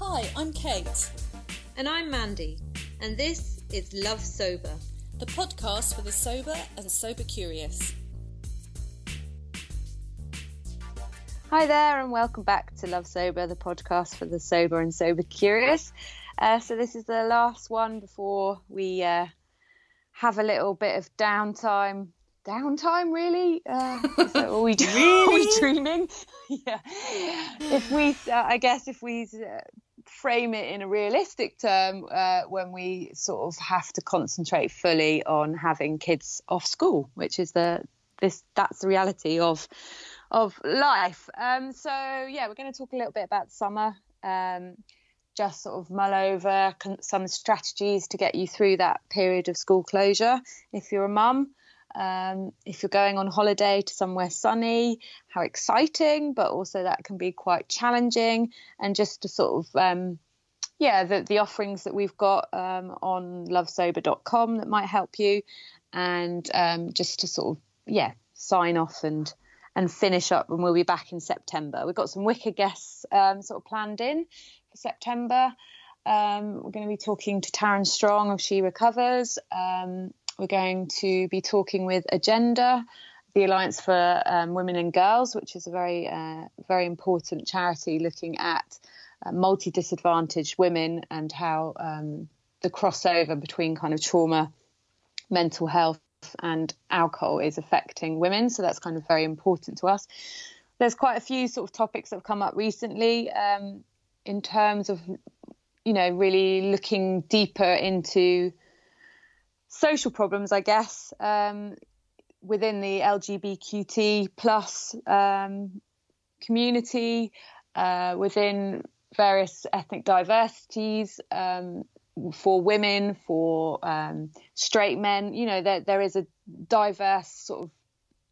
Hi, I'm Kate, And I'm Mandy, and this is Love Sober. the podcast for the sober and sober curious. Hi there, and welcome back to Love Sober, the podcast for the sober and sober curious. Uh, so, this is the last one before we uh, have a little bit of downtime. Downtime, really? Uh, is that what we do? Are we dreaming? yeah. If we, uh, I guess, if we uh, frame it in a realistic term, uh, when we sort of have to concentrate fully on having kids off school, which is the this that's the reality of of life. Um, so yeah, we're going to talk a little bit about summer. Um, just sort of mull over some strategies to get you through that period of school closure. If you're a mum, um, if you're going on holiday to somewhere sunny, how exciting, but also that can be quite challenging. And just to sort of um, yeah, the, the offerings that we've got um, on lovesober.com that might help you, and um, just to sort of yeah sign off and and finish up. And we'll be back in September. We've got some wicker guests um, sort of planned in for September. Um, we're going to be talking to Taryn Strong of She Recovers. Um, we're going to be talking with Agenda, the Alliance for um, Women and Girls, which is a very, uh, very important charity looking at uh, multi disadvantaged women and how um, the crossover between kind of trauma, mental health, and alcohol is affecting women. So that's kind of very important to us. There's quite a few sort of topics that have come up recently um, in terms of, you know, really looking deeper into social problems, I guess, um, within the LGBTQT plus um, community, uh, within various ethnic diversities, um, for women, for um, straight men. You know, there there is a diverse sort of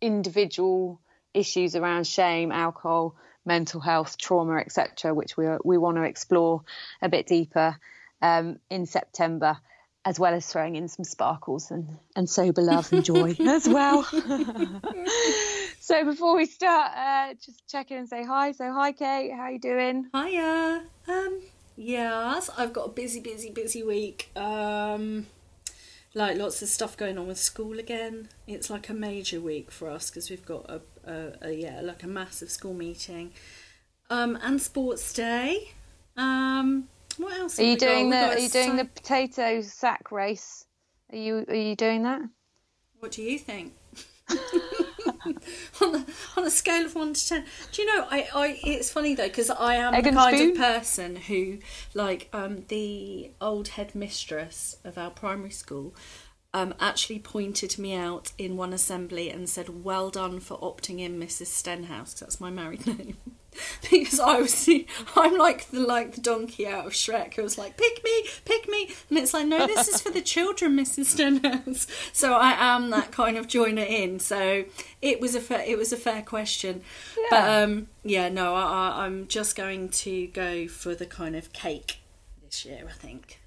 individual issues around shame, alcohol, mental health, trauma, etc., which we we want to explore a bit deeper um, in September, as well as throwing in some sparkles and and sober love and joy as well. so before we start, uh, just check in and say hi. So hi, Kate. How you doing? Hiya. Um, yes, I've got a busy, busy, busy week. Um, like lots of stuff going on with school again. It's like a major week for us because we've got a, a, a yeah, like a massive school meeting. Um, and sports day. Um, what else? Are you doing the Are you doing the potato sack race? Are you Are you doing that? What do you think? on, a, on a scale of one to ten, do you know? I, I it's funny though because I am the kind spoon? of person who, like, um, the old headmistress of our primary school, um, actually pointed me out in one assembly and said, "Well done for opting in, Mrs. Stenhouse." 'cause that's my married name. because I was, I'm like the like the donkey out of Shrek. who was like, "Pick me, pick me," and it's like, "No, this is for the children, Mrs. Stenhouse." So I am that kind of joiner in. So it was a fair, it was a fair question, but Yeah. um, yeah, no, I, I, I'm just going to go for the kind of cake this year. I think.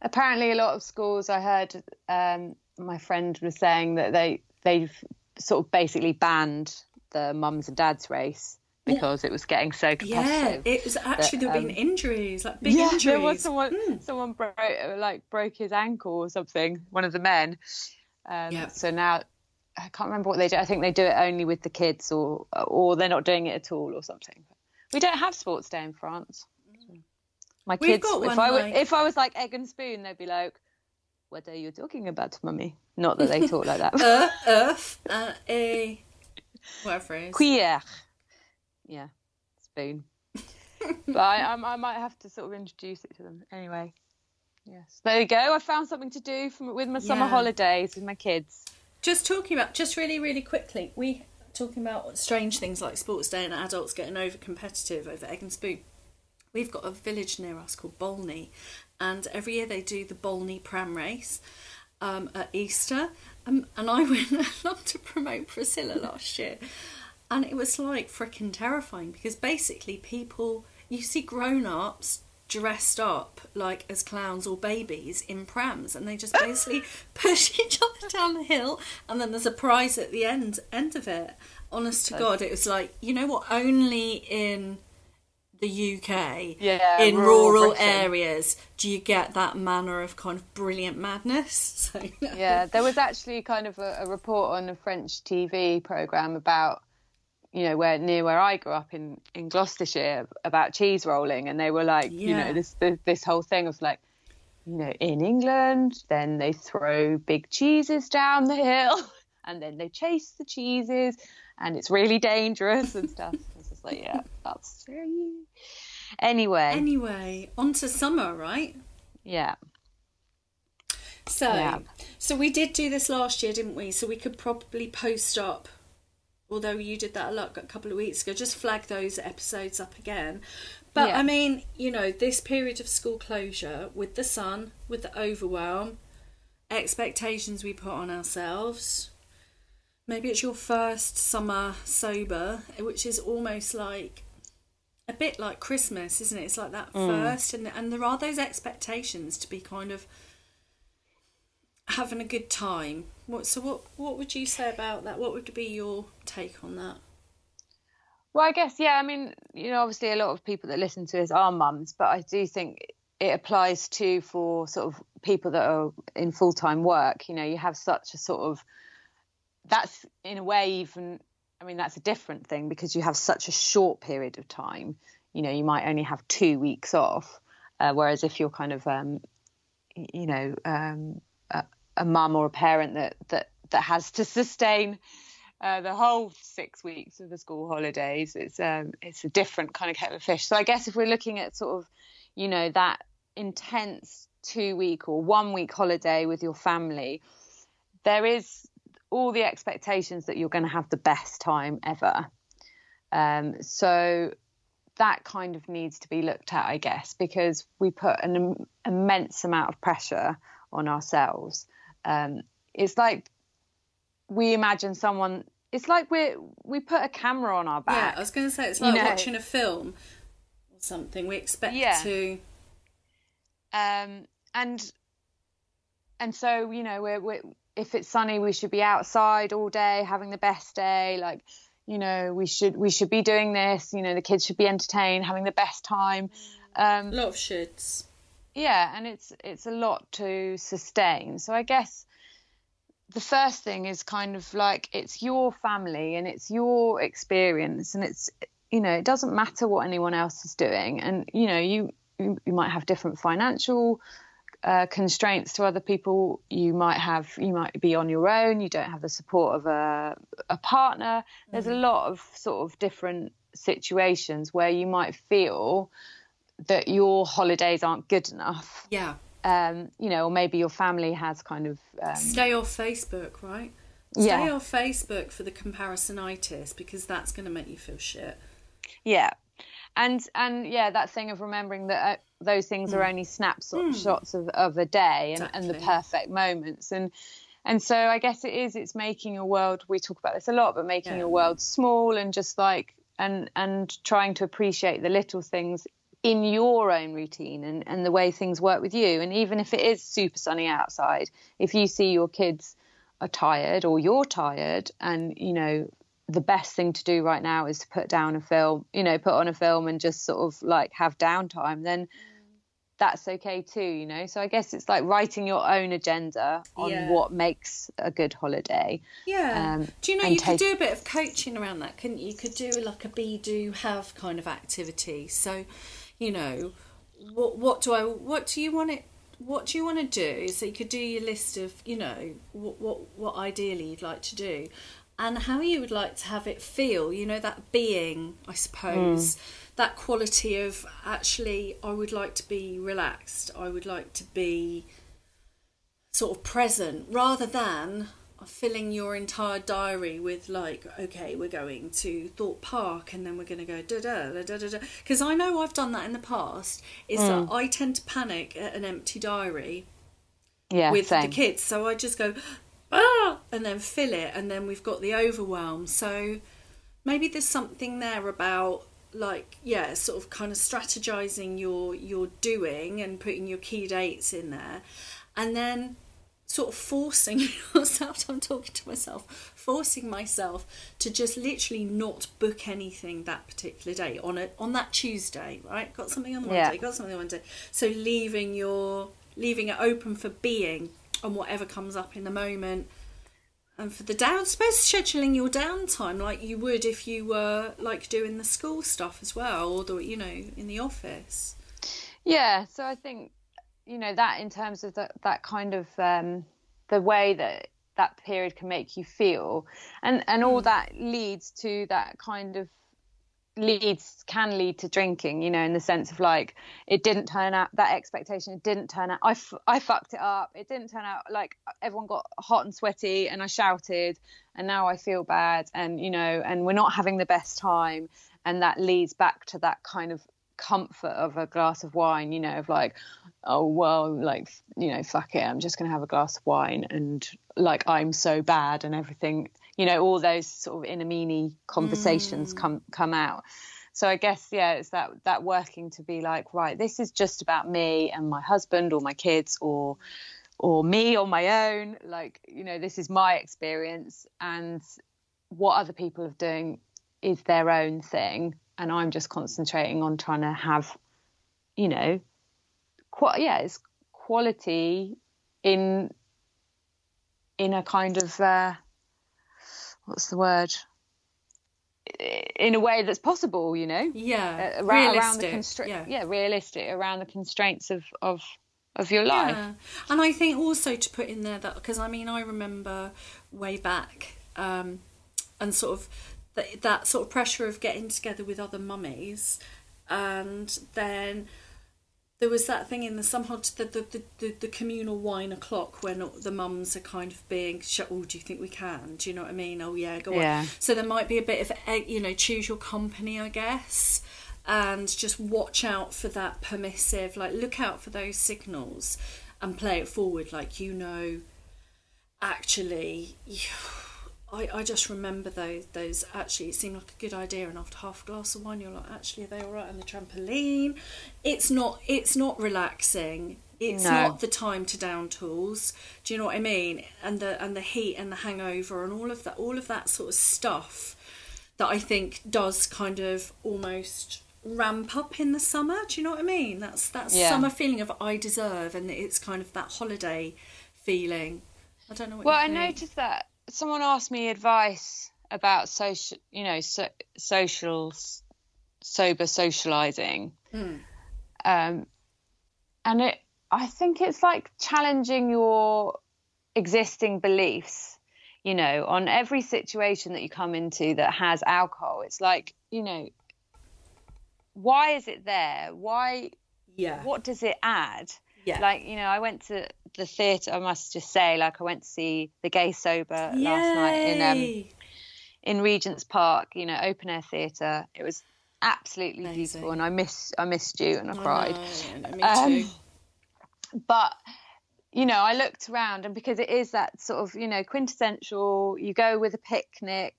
Apparently, a lot of schools. I heard um, my friend was saying that they they've sort of basically banned the mums and dads race because it was getting so Yeah, it was actually there have been um, injuries, like big yeah, injuries. there was someone Mm. someone broke like broke his ankle or something. One of the men. Um, Yeah. So now I can't remember what they do. I think they do it only with the kids, or or they're not doing it at all, or something. We don't have sports day in France. My kids, if I were, like- if I was like egg and spoon, they'd be like, "What are you talking about, mummy?" Not that they talk like that. uh, earth, uh, a whatever it is. Cuillère. Yeah, spoon. but I, I, I might have to sort of introduce it to them anyway. Yes, there you go. I found something to do from, with my summer Yeah. holidays with my kids. Just talking about, just really, really quickly, we talking about strange things like sports day and adults getting over competitive over egg and spoon. We've got a village near us called Bolney, and every year they do the Bolney Pram Race um, at Easter. Um, and I went along to promote Priscilla last year, and it was like freaking terrifying because basically people you see grown ups dressed up like as clowns or babies in prams and they just basically push each other down the hill and then there's a prize at the end end of it. Honest to god it was like you know what only in the UK Yeah, in rural rural, areas, do you get that manner of kind of brilliant madness? So, yeah, there was actually kind of a, a report on a French TV program about, you know, where near where I grew up in in Gloucestershire about cheese rolling, and they were like, you know, this this, this whole thing of like, you know, in England, then they throw big cheeses down the hill, and then they chase the cheeses, and it's really dangerous and stuff. I was just like, yeah, that's. Anyway, anyway, on to summer, right? yeah, So, Yeah. so we did do this last year, didn't we? So we could probably post up, although you did that a lot a couple of weeks ago. Just flag those episodes up again. But Yeah. I mean, you know, this period of school closure with the sun, with the overwhelm, expectations we put on ourselves. Maybe it's your first summer sober, which is almost like a bit like Christmas, isn't it? It's like that mm. first, and and there are those expectations to be kind of having a good time. What so what what would you say about that? What would be your take on that? Well, I guess, yeah, I mean, you know, obviously a lot of people that listen to this are mums, but I do think it applies to for sort of people that are in full time work. You know, you have such a sort of, that's in a way even, I mean, that's a different thing because you have such a short period of time. You know, you might only have two weeks off. Uh, whereas if you're kind of, um, you know, um, a, mum or a parent that, that, that has to sustain uh, the whole six weeks of the school holidays. It's um, it's a different kind of kettle of fish. So I guess if we're looking at sort of, you know, that intense two week or one week holiday with your family, there is all the expectations that you're going to have the best time ever. Um, so that kind of needs to be looked at, I guess, because we put an im- immense amount of pressure on ourselves. Um, it's like we imagine someone it's like we we put a camera on our back. Yeah, I was going to say it's You like know. watching a film or something. We expect Yeah. to. um and and so you know we're, we're if it's sunny we should be outside all day having the best day like you know we should we should be doing this you know the kids should be entertained having the best time um A lot of shoulds. Yeah and it's it's a lot to sustain. So i guess the first thing is kind of like it's your family and it's your experience and it's you know it doesn't matter what anyone else is doing. And you know you you, you might have different financial uh, constraints to other people. You might have you might be on your own. You don't have the support of a, a partner. There's a lot of sort of different situations where you might feel that your holidays aren't good enough Yeah. um, you know, or maybe your family has kind of um, Stay off Facebook, right? Stay Yeah. off Facebook for the comparisonitis because that's going to make you feel shit. yeah, and and yeah, that thing of remembering that uh, those things are only snapshots of, of a day and, and the perfect moments and and so I guess it is it's making a world we talk about this a lot but making Yeah. a world small and just like and and trying to appreciate the little things in your own routine and, and the way things work with you and even if it is super sunny outside if you see your kids are tired or you're tired and you know the best thing to do right now is to put down a film you know put on a film and just sort of like have downtime then that's okay too you know so i guess it's like writing your own agenda on Yeah. what makes a good holiday Yeah. Um, do you know you could do a bit of coaching around that, couldn't you? You could do like a be do have kind of activity. So, you know, what what do I what do you want it what do you want to do? So you could do your list of, you know, what what what ideally you'd like to do and how you would like to have it feel, you know, that being, I suppose. Mm. That quality of actually I would like to be relaxed. I would like to be sort of present rather than filling your entire diary with like okay we're going to thought park and then we're going to go da da da da da because i know i've done that in the past is that i tend to panic at an empty diary yeah with same. the kids. So i just go ah! and then fill it and then we've got the overwhelm. So maybe there's something there about like yeah sort of kind of strategizing your your doing and putting your key dates in there. And then sort of forcing yourself i'm talking to myself forcing myself to just literally not book anything that particular day. On a on that tuesday right? Got something on monday Yeah. got something on monday. So leaving your leaving it open for being on whatever comes up in the moment. And for the down suppose scheduling your downtime like you would if you were like doing the school stuff as well or the you know in the office. Yeah, so I think you know that in terms of that that kind of um, the way that that period can make you feel, and and all that leads to that kind of leads can lead to drinking. You know, in the sense of like it didn't turn out that expectation. It didn't turn out. I f- I fucked it up. It didn't turn out like everyone got hot and sweaty, and I shouted, and now I feel bad, and you know, and we're not having the best time, and that leads back to that kind of comfort of a glass of wine, you know, of like, oh well, like you know, fuck it, I'm just gonna have a glass of wine, and like I'm so bad and everything, you know, all those sort of inner meany conversations mm. come come out. So I guess yeah, it's that that working to be like, right, this is just about me and my husband or my kids or or me on my own. Like you know, this is my experience, and what other people are doing is their own thing and i'm just concentrating on trying to have you know yeah it's quality in in a kind of uh what's the word in a way that's possible you know yeah Uh, around, around the realistic, constraint yeah. yeah realistic around the constraints of of of your life Yeah. And I think also to put in there that because I mean I remember way back um, and sort of that, that sort of pressure of getting together with other mummies. And then there was that thing in the somehow the the, the, the, the communal wine o'clock when the mums are kind of being shut oh do you think we can? Do you know what I mean? Oh yeah go Yeah. on so there might be a bit of you know choose your company I guess and just watch out for that permissive like look out for those signals and play it forward. Like you know actually I, I just remember those those actually it seemed like a good idea and after half a glass of wine you're like actually are they all right on the trampoline it's not it's not relaxing it's No. not the time to down tools do you know what I mean and the and the heat and the hangover and all of that all of that sort of stuff that I think does kind of almost ramp up in the summer. Do you know what I mean? That's that Yeah. summer feeling of I deserve, and it's kind of that holiday feeling. I don't know what. Well, I think. noticed that someone asked me advice about social, you know, so, social, sober socializing, Mm. um, and it. I think it's like challenging your existing beliefs. You know, on every situation that you come into that has alcohol, it's like, you know, why is it there? Why? Yeah. What does it add? Yeah. Like, you know, I went to the theatre, I must just say, like, I went to see The Gay Sober last night in um, in Regent's Park, you know, open air theatre. It was absolutely Amazing. beautiful, and I miss I missed you, and I I cried. no, me Um, too. But you know, I looked around, and because it is that sort of you know quintessential, you go with a picnic,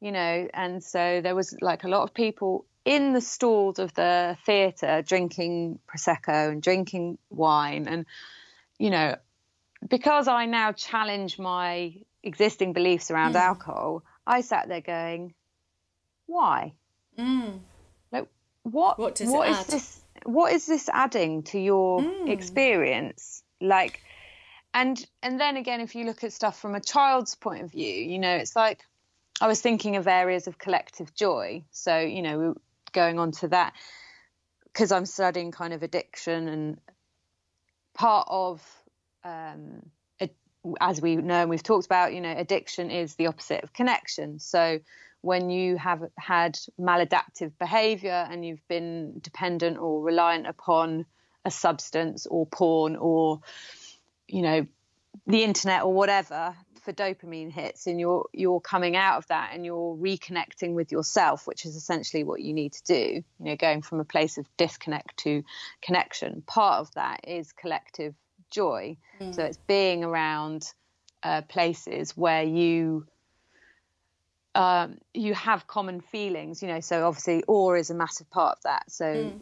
you know, and so there was like a lot of people in the stalls of the theatre drinking prosecco and drinking wine, and you know, because I now challenge my existing beliefs around Mm. alcohol, I sat there going, why? Mm. Like, what? What does what is this? What is this adding to your Mm. experience? Like, and and then again, if you look at stuff from a child's point of view, you know, it's like I was thinking of areas of collective joy. So you know, we- going on to that because I'm studying kind of addiction and part of um, as we know and we've talked about, you know, addiction is the opposite of connection. So when you have had maladaptive behavior and you've been dependent or reliant upon a substance or porn or, you know, the internet or whatever for dopamine hits and you're you're coming out of that and you're reconnecting with yourself which is essentially what you need to do you know going from a place of disconnect to connection part of that is collective joy so it's being around uh, places where you um, you have common feelings you know so obviously awe is a massive part of that so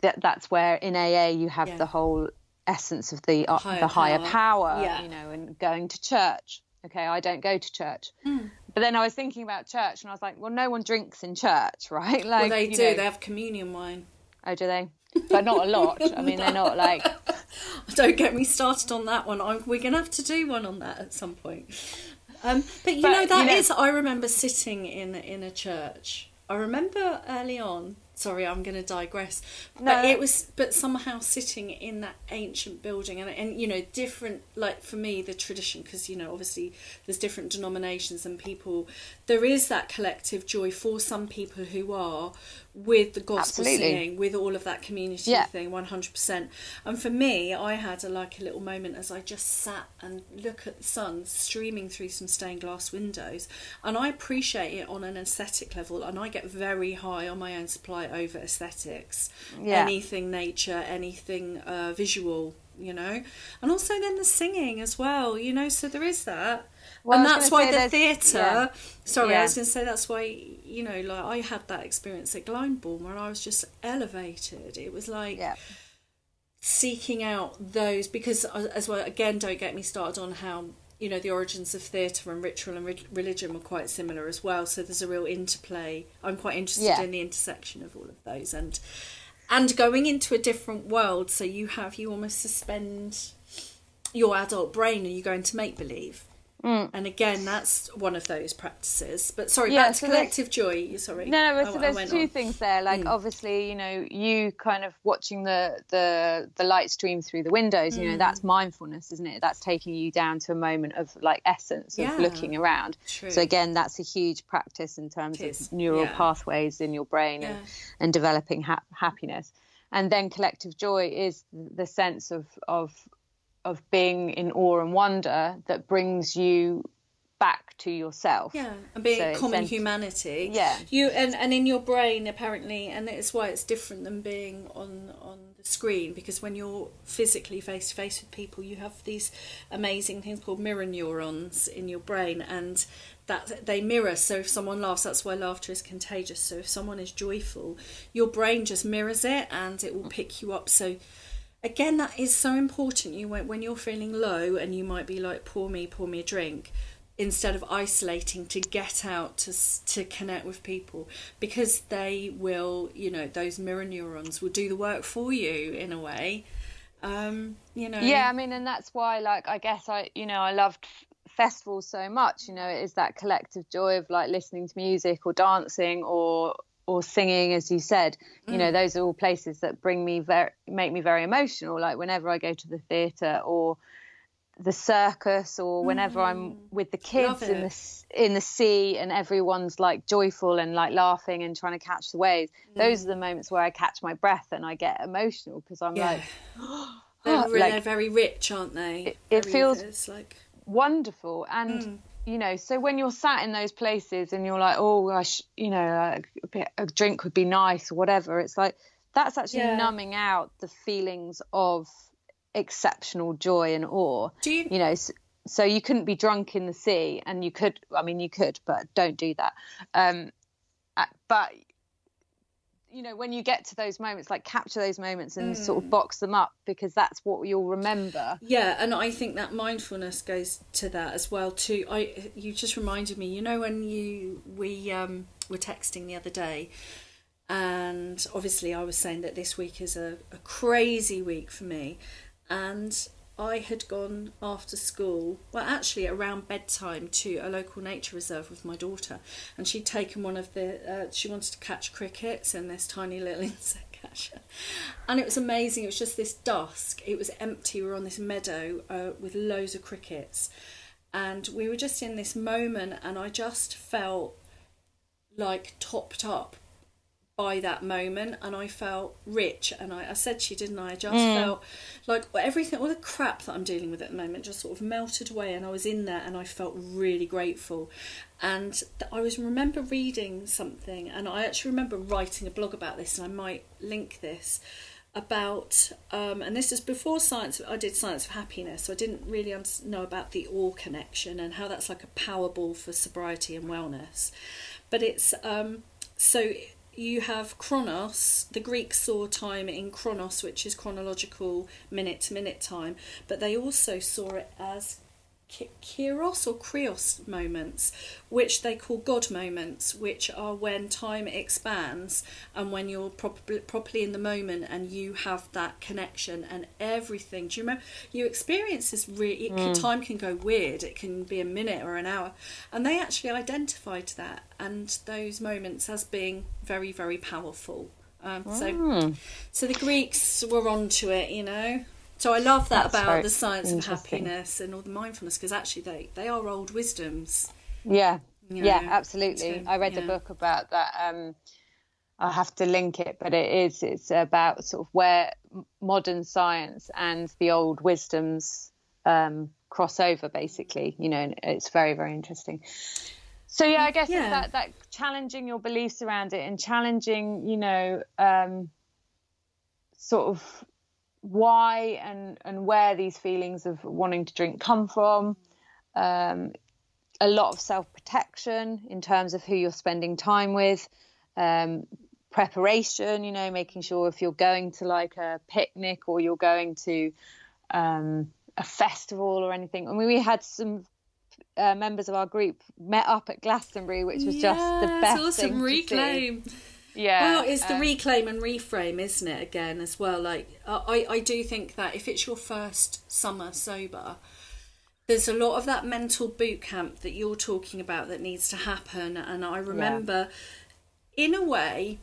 that that's where in AA you have Yeah. the whole essence of the uh, Higher the higher power. power, Yeah. you know, and going to church. Okay, I don't go to church, Hmm. but then I was thinking about church, and I was like, well, no one drinks in church, right? Like, well, they do. know- They have communion wine. Oh, do they? But not a lot. I mean, they're not like. Don't get me started on that one. I'm, we're going to have to do one on that at some point. Um, but you But, know that you is. I remember sitting in in a church. I remember early on. Sorry, I'm going to digress. But it was, but somehow sitting in that ancient building, and and you know, different. Like for me, the tradition, because you know, obviously, there's different denominations and people. There is that collective joy for some people who are with the gospel Absolutely. singing, with all of that community Yeah. thing, one hundred percent. And for me, I had a, like a little moment as I just sat and look at the sun streaming through some stained glass windows, and I appreciate it on an aesthetic level, and I get very high on my own supply over aesthetics, Yeah. anything nature, anything uh, visual. You know, and also then the singing as well. You know, so there is that, Well, and that's why the theatre. yeah. Sorry, I was going to say that's why you know, like I had that experience at Glyndebourne where I was just elevated. It was like Yeah. seeking out those because as well again don't get me started on how you know the origins of theatre and ritual and re- religion were quite similar as well so there's a real interplay i'm quite interested Yeah. in the intersection of all of those and and going into a different world. So you have you almost suspend your adult brain and you go into make believe and again that's one of those practices but sorry Mm. Yeah, back to so collective joy sorry No, no, so I there's two on. things there. Like, obviously, you know, you kind of watching the the the light stream through the windows. You know, that's mindfulness, isn't it? That's taking you down to a moment of like essence of Yeah. looking around. True. So again, that's a huge practice in terms of neural yeah. pathways in your brain and, and developing ha- happiness. And then collective joy is the sense of of of being in awe and wonder that brings you back to yourself. Yeah, and being So common humanity. Yeah. you and and in your brain apparently, and it's why it's different than being on on the screen because when you're physically face to face with people, you have these amazing things called mirror neurons in your brain, and that they mirror. So if someone laughs, that's why laughter is contagious. So if someone is joyful, your brain just mirrors it, and it will pick you up. So again that is so important. You when, you're feeling low and you might be like pour me pour me a drink instead of isolating to get out to to connect with people because they will you know those mirror neurons will do the work for you in a way. Um you know. Yeah i mean and that's why like i guess i you know i loved festivals so much you know it is that collective joy of like listening to music or dancing or or singing as you said you Mm. know those are all places that bring me very make me very emotional like whenever i go to the theater or the circus or whenever i'm with the kids Mm. In the in the sea and everyone's like joyful and like laughing and trying to catch the waves those are the moments where i catch my breath and i get emotional because i'm Mm. yeah like they're, re- like- they're very rich aren't they It- it feels- like wonderful and Mm. You know so when you're sat in those places and you're like oh gosh you know a, bit, a drink would be nice or whatever it's like that's actually Yeah. numbing out the feelings of exceptional joy and awe Do you- you know so, so you couldn't be drunk in the sea and you could i mean you could but don't do that um uh, but you know when you get to those moments like capture those moments and Mm. sort of box them up because that's what you'll remember Yeah, and I think that mindfulness goes to that as well too. I you just reminded me, you know, when you we um, were texting the other day, and obviously I was saying that this week is a, a crazy week for me, and I had gone after school, well, actually around bedtime, to a local nature reserve with my daughter, and she'd taken one of the. Uh, she wanted to catch crickets in this tiny little insect catcher, and it was amazing. It was just this dusk. It was empty. We were on this meadow uh, with loads of crickets, and we were just in this moment, and I just felt like topped up by that moment and I felt rich and I, I said to you didn't I? I just felt like everything all the crap that I'm dealing with at the moment just sort of melted away and I was in there and I felt really grateful. And th- I was remember reading something and I actually remember writing a blog about this and I might link this about um, and this is before science I did science of happiness so I didn't really know about the all connection and how that's like a power ball for sobriety and wellness. But it's um, so you have chronos. The Greeks saw time in chronos, which is chronological minute to minute time, but they also saw it as kairos or krios moments, which they call God moments, which are when time expands and when you're properly, properly in the moment and you have that connection and everything. Do you remember? You experience this really, mm. time can go weird, it can be a minute or an hour. And they actually identified that and those moments as being very, very powerful. Um, so, mm. so the Greeks were onto it, you know. So I love that That's about the science of happiness and all the mindfulness because actually they, they are old wisdoms. Yeah, you know, yeah, absolutely. I read yeah. a book about that. Um, I have to link it, but it is it's about sort of where modern science and the old wisdoms um, cross over, basically. You know, and it's very very interesting. So yeah, I guess yeah. that that challenging your beliefs around it and challenging, you know, um, sort of why and and where these feelings of wanting to drink come from. Um, a lot of self protection in terms of who you're spending time with. Um, preparation, you know, making sure if you're going to like a picnic or you're going to um, a festival or anything. I mean, we had some uh, members of our group met up at Glastonbury, which was just the best awesome. thing. Reclaim. To see. Yeah. Well, it's the um, reclaim and reframe, isn't it? Again, as well. Like, I, I do think that if it's your first summer sober, there's a lot of that mental boot camp that you're talking about that needs to happen. And I remember, yeah. in a way,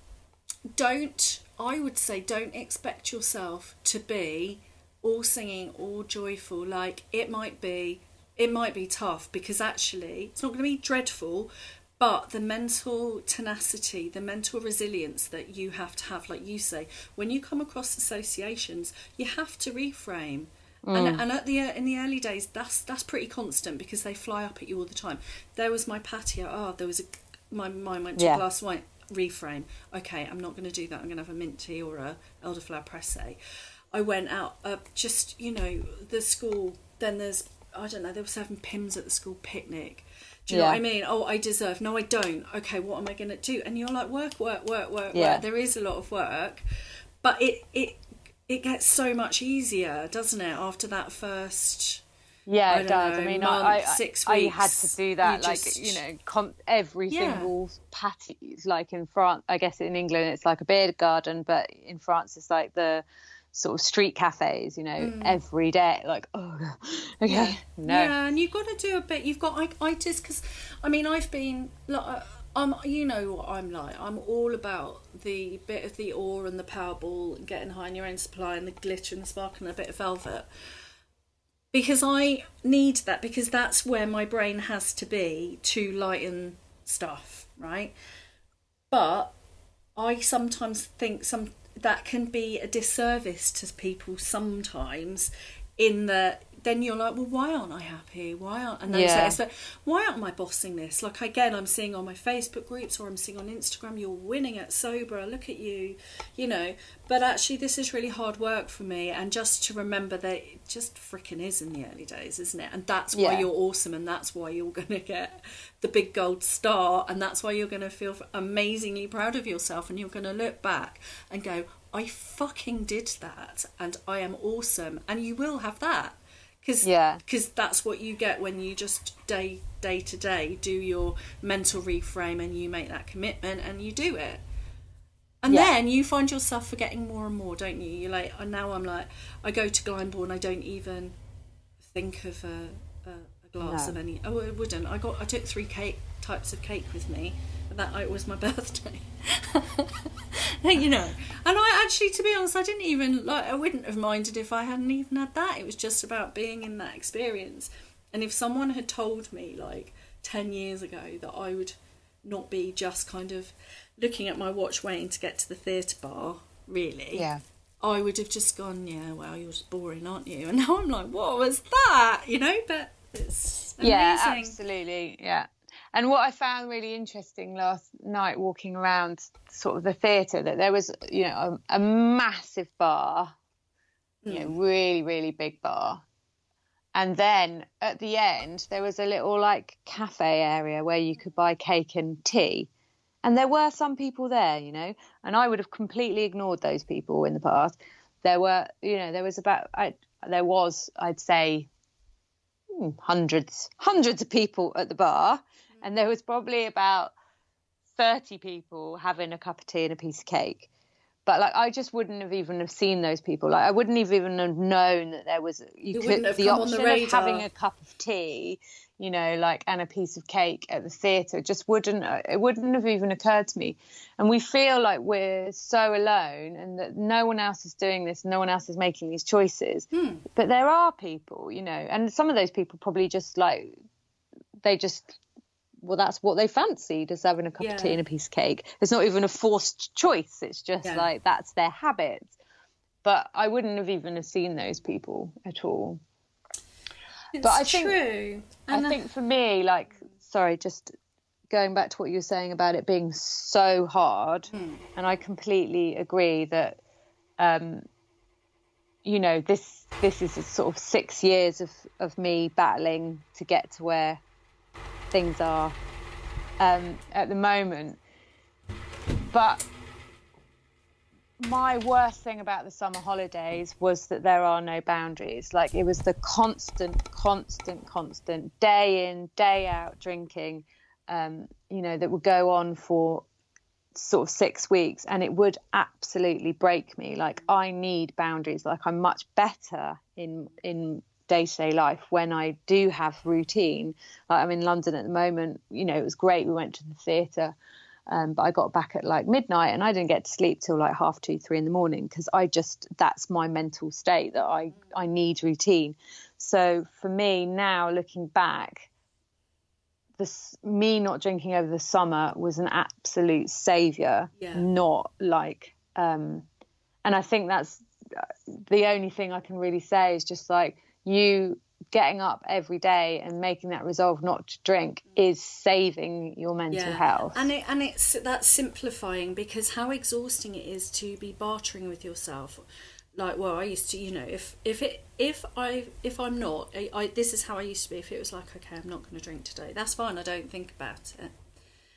don't, I would say, don't expect yourself to be all singing, all joyful. Like, it might be. It might be tough because actually it's not going to be dreadful, but the mental tenacity, the mental resilience that you have to have, like you say, when you come across associations, you have to reframe. Mm. And, and at the in the early days, that's that's pretty constant because they fly up at you all the time. There was my patio. Oh, there was a my mind went to yeah. glass wine. Reframe. Okay, I'm not going to do that. I'm going to have a mint tea or a elderflower presse. I went out. Uh, just you know, the school. Then there's I don't know. They were serving Pimm's at the school picnic do you yeah. know what I mean? Oh, I deserve. No, I don't. Okay, what am I going to do? And you're like, work, work, work, work, yeah. work. There is a lot of work, but it it it gets so much easier, doesn't it? After that first. Yeah, it does. Know, I mean, month, I, six weeks, I had to do that, you like just, you know, com- every yeah. single patties. Like in France, I guess in England it's like a beer garden, but in France it's like the sort of street cafes, you know, mm. every day. Like, oh, okay, yeah. no. Yeah, and you've got to do a bit. You've got, I, I just, because, I mean, I've been, like, I'm, you know what I'm like. I'm all about the bit of the awe and the Powerball and getting high in your own supply and the glitter and the sparkle and a bit of velvet. Because I need that, because that's where my brain has to be to lighten stuff, right? But I sometimes think some that can be a disservice to people sometimes in that then you're like, well, why aren't I happy? Why aren't and then yeah. so, why aren't I bossing this? Like again, I'm seeing on my Facebook groups or I'm seeing on Instagram, you're winning at sober. Look at you, you know. But actually, this is really hard work for me, and just to remember that it just freaking is in the early days, isn't it? And that's why yeah. you're awesome, and that's why you're going to get the big gold star, and that's why you're going to feel amazingly proud of yourself, and you're going to look back and go, I fucking did that, and I am awesome, and you will have that because yeah. Cause that's what you get when you just day day to day do your mental reframe and you make that commitment and you do it and yeah. then you find yourself forgetting more and more don't you you're like and now i'm like i go to glyndebourne i don't even think of a, a, a glass no. of any oh i wouldn't i got i took three cake types of cake with me that night was my birthday. you know, and I actually, to be honest, I didn't even like. I wouldn't have minded if I hadn't even had that. It was just about being in that experience. And if someone had told me like ten years ago that I would not be just kind of looking at my watch waiting to get to the theatre bar, really, yeah. I would have just gone, yeah, well, you're just boring, aren't you? And now I'm like, what was that? You know, but it's amazing. Yeah, absolutely. Yeah. And what I found really interesting last night walking around sort of the theatre that there was, you know, a, a massive bar, mm. you know, hmm. really, really big bar. And then at the end, there was a little like cafe area where you could buy cake and tea. and there were some people there, you know, and I would have completely ignored those people in the past. There were, you know, there was about, I, there was, I'd say, hmm, hundreds, hundreds of people at the bar, and there was probably about 30 people having a cup of tea and a piece of cake but like I just wouldn't have even have seen those people. Like I wouldn't have even have known that there was you could the option the of having a cup of tea, you know, like and a piece of cake at the theatre just wouldn't it wouldn't have even occurred to me. And we feel like we're so alone and that no one else is doing this, no one else is making these choices. Hmm. But there are people, you know, and some of those people probably just like they just well, that's what they fancied as having a cup yeah. of tea and a piece of cake. It's not even a forced choice. It's just yeah. like that's their habit. But I wouldn't have even have seen those people at all. It's but I think, true. I think for me, like, sorry, just going back to what you were saying about it being so hard, hmm. and I completely agree that, um, you know, this this is sort of six years of of me battling to get to where things are um, at the moment. But my worst thing about the summer holidays was that there are no boundaries. Like it was the constant, constant, constant day in, day out drinking, um, you know, that would go on for sort of six weeks and it would absolutely break me. Like I need boundaries. Like I'm much better in in day to day life when I do have routine. Like I'm in London at the moment, you know, it was great. We went to the theatre, um, but I got back at like midnight and I didn't get to sleep till like half two, three in the morning because I just, that's my mental state that I, I need routine. So for me now, looking back, this, me not drinking over the summer was an absolute savior, yeah. not like, um, and I think that's uh, the only thing I can really say is just like you getting up every day and making that resolve not to drink is saving your mental yeah. health. And it and it's that's simplifying because how exhausting it is to be bartering with yourself. Like well, I used to, you know, if if it if I if I'm not, I, I this is how I used to be. If it was like, okay, I'm not going to drink today, that's fine. I don't think about it.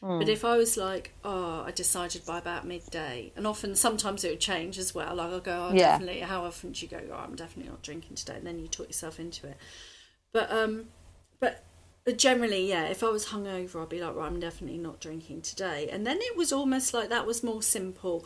Mm. But if I was like, oh, I decided by about midday, and often sometimes it would change as well. Like I'll go, oh, yeah. definitely. How often do you go? Oh, I'm definitely not drinking today, and then you talk yourself into it. But um, but generally, yeah. If I was hungover, I'd be like, well, I'm definitely not drinking today. And then it was almost like that was more simple.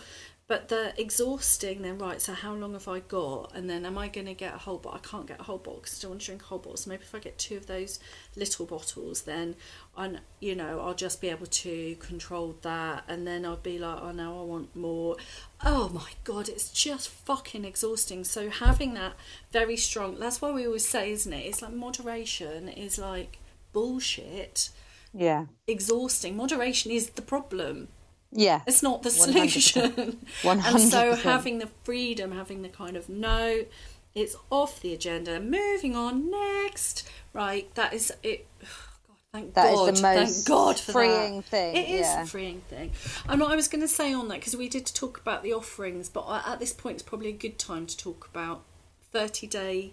But the exhausting, then right. So how long have I got? And then am I going to get a whole bottle? I can't get a whole bottle because I don't want to drink a whole bottle. So maybe if I get two of those little bottles, then I, you know, I'll just be able to control that. And then I'll be like, oh no, I want more. Oh my god, it's just fucking exhausting. So having that very strong. That's why we always say, isn't it? It's like moderation is like bullshit. Yeah. Exhausting. Moderation is the problem yeah. It's not the solution. 100%. and so having the freedom, having the kind of no, it's off the agenda. Moving on next. Right, that is it. God, thank that God. Is the most thank God for freeing that. thing. It is yeah. a freeing thing. And what I was going to say on that because we did talk about the offerings, but at this point it's probably a good time to talk about thirty day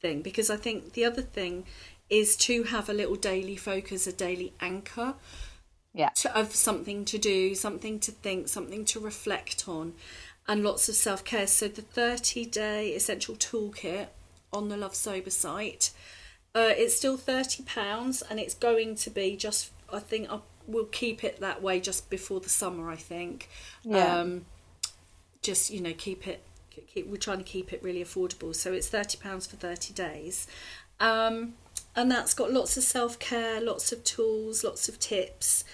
thing because I think the other thing is to have a little daily focus, a daily anchor yeah. to, of something to do, something to think, something to reflect on, and lots of self care. So the 30 day essential toolkit on the Love Sober site, uh, it's still £30 and it's going to be just, I think I will keep it that way just before the summer, I think. Yeah. Um, just, you know, keep it, keep, we're trying to keep it really affordable. So it's £30 for 30 days. Um, and that's got lots of self care, lots of tools, lots of tips,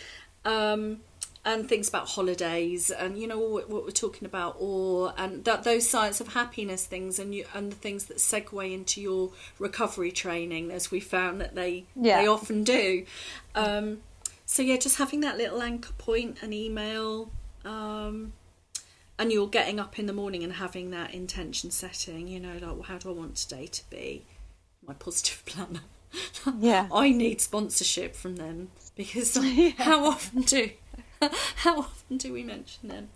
um, and things about holidays, and you know what, what we're talking about, or and that those science of happiness things, and you and the things that segue into your recovery training, as we found that they yeah. they often do. Um, so yeah, just having that little anchor point, an email. Um, and you're getting up in the morning and having that intention setting, you know, like, well, how do I want today to be? My positive planner. yeah i need sponsorship from them because yeah. how often do how often do we mention them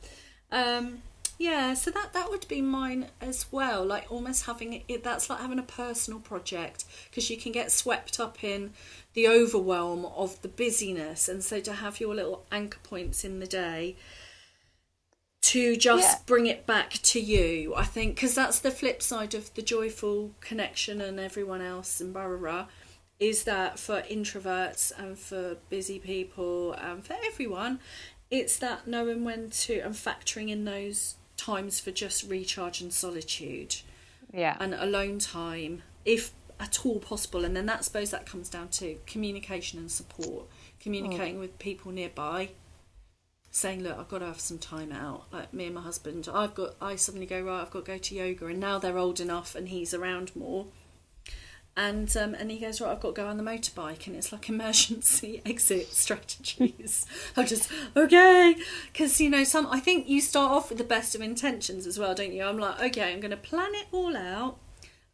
um, Yeah, so that that would be mine as well. Like almost having it. That's like having a personal project because you can get swept up in the overwhelm of the busyness, and so to have your little anchor points in the day to just yeah. bring it back to you. I think because that's the flip side of the joyful connection and everyone else and blah blah blah. Is that for introverts and for busy people and for everyone, it's that knowing when to and factoring in those times for just recharge and solitude. Yeah. And alone time, if at all possible. And then that I suppose that comes down to communication and support. Communicating mm. with people nearby, saying, Look, I've got to have some time out. Like me and my husband, I've got I suddenly go, Right, I've got to go to yoga and now they're old enough and he's around more. And um, and he goes right I've got to go on the motorbike and it's like emergency exit strategies. I'm just okay. Because you know some I think you start off with the best of intentions as well don't you? I'm like okay I'm going to plan it all out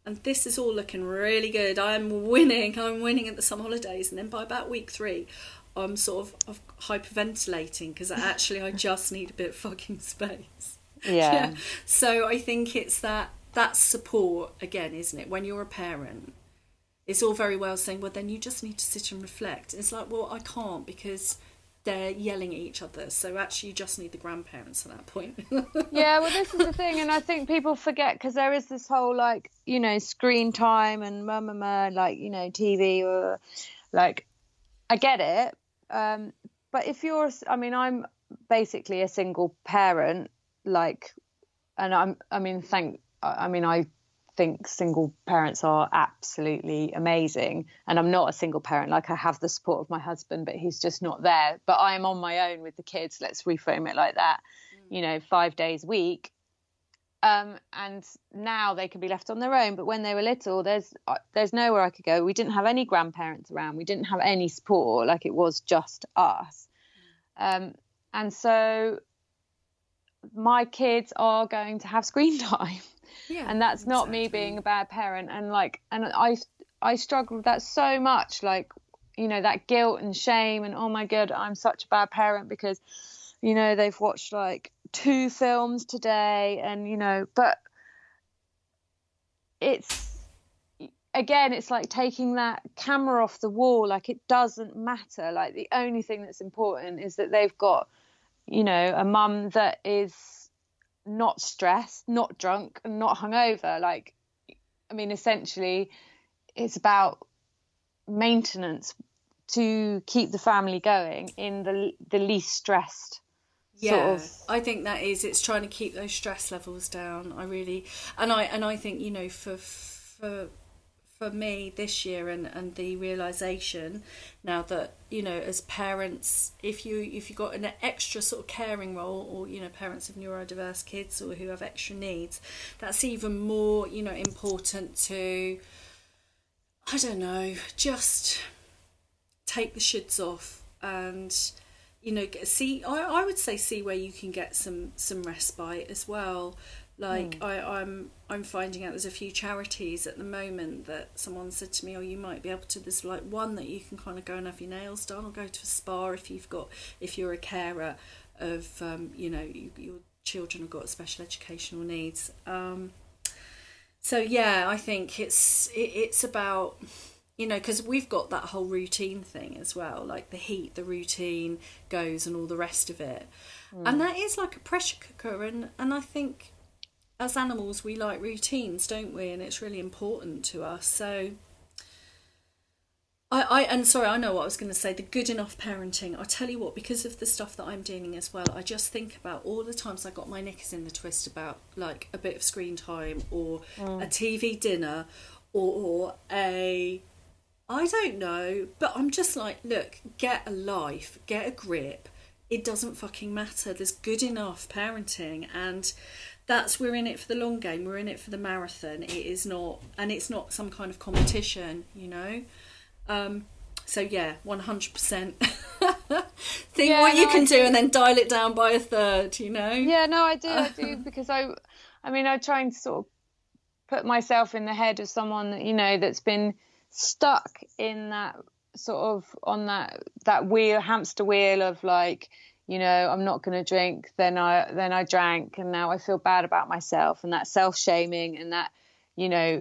and this is all looking really good. I'm winning. I'm winning at the summer holidays. And then by about week three I'm sort of, of hyperventilating because actually I just need a bit of fucking space yeah. yeah so I think it's that that support again isn't it when you're a parent it's all very well saying, well, then you just need to sit and reflect. It's like, well, I can't because they're yelling at each other. So actually, you just need the grandparents at that point. yeah, well, this is the thing, and I think people forget because there is this whole like you know screen time and mama like you know TV or like I get it, um, but if you're, I mean, I'm basically a single parent, like, and I'm, I mean, thank, I mean, I think single parents are absolutely amazing. And I'm not a single parent. Like I have the support of my husband, but he's just not there. But I am on my own with the kids. Let's reframe it like that. Mm. You know, five days a week. Um, and now they can be left on their own. But when they were little, there's uh, there's nowhere I could go. We didn't have any grandparents around. We didn't have any support. Like it was just us. Um, and so my kids are going to have screen time yeah, and that's exactly. not me being a bad parent. And like, and I I struggle with that so much. Like, you know, that guilt and shame, and oh my god, I'm such a bad parent because, you know, they've watched like two films today, and you know, but it's again it's like taking that camera off the wall like it doesn't matter like the only thing that's important is that they've got you know a mum that is not stressed, not drunk, and not hungover. Like, I mean, essentially, it's about maintenance to keep the family going in the the least stressed. Yeah, sort of. I think that is. It's trying to keep those stress levels down. I really, and I and I think you know for for for me this year and, and the realization now that you know as parents if you if you've got an extra sort of caring role or you know parents of neurodiverse kids or who have extra needs that's even more you know important to i don't know just take the shoulds off and you know see I, I would say see where you can get some some respite as well like mm. I, I'm I'm finding out there's a few charities at the moment that someone said to me, oh, you might be able to. There's like one that you can kind of go and have your nails done, or go to a spa if you've got if you're a carer of um, you know you, your children have got special educational needs. Um, so yeah, I think it's it, it's about you know because we've got that whole routine thing as well, like the heat, the routine goes, and all the rest of it, mm. and that is like a pressure cooker, and and I think as animals, we like routines, don't we? And it's really important to us. So, I, I and sorry, I know what I was going to say. The good enough parenting. I tell you what, because of the stuff that I'm dealing as well, I just think about all the times I got my knickers in the twist about like a bit of screen time or mm. a TV dinner or a I don't know, but I'm just like, look, get a life, get a grip. It doesn't fucking matter. There's good enough parenting and that's we're in it for the long game. We're in it for the marathon. It is not and it's not some kind of competition you know? Um, so yeah 100% think yeah, what no, you can do, do and then dial it down by a third you know? Yeah no i do i do because i i mean i try and sort of put myself in the head of someone that you know that's been stuck in that sort of on that that wheel hamster wheel of like you know i'm not going to drink then i then i drank and now i feel bad about myself and that self-shaming and that you know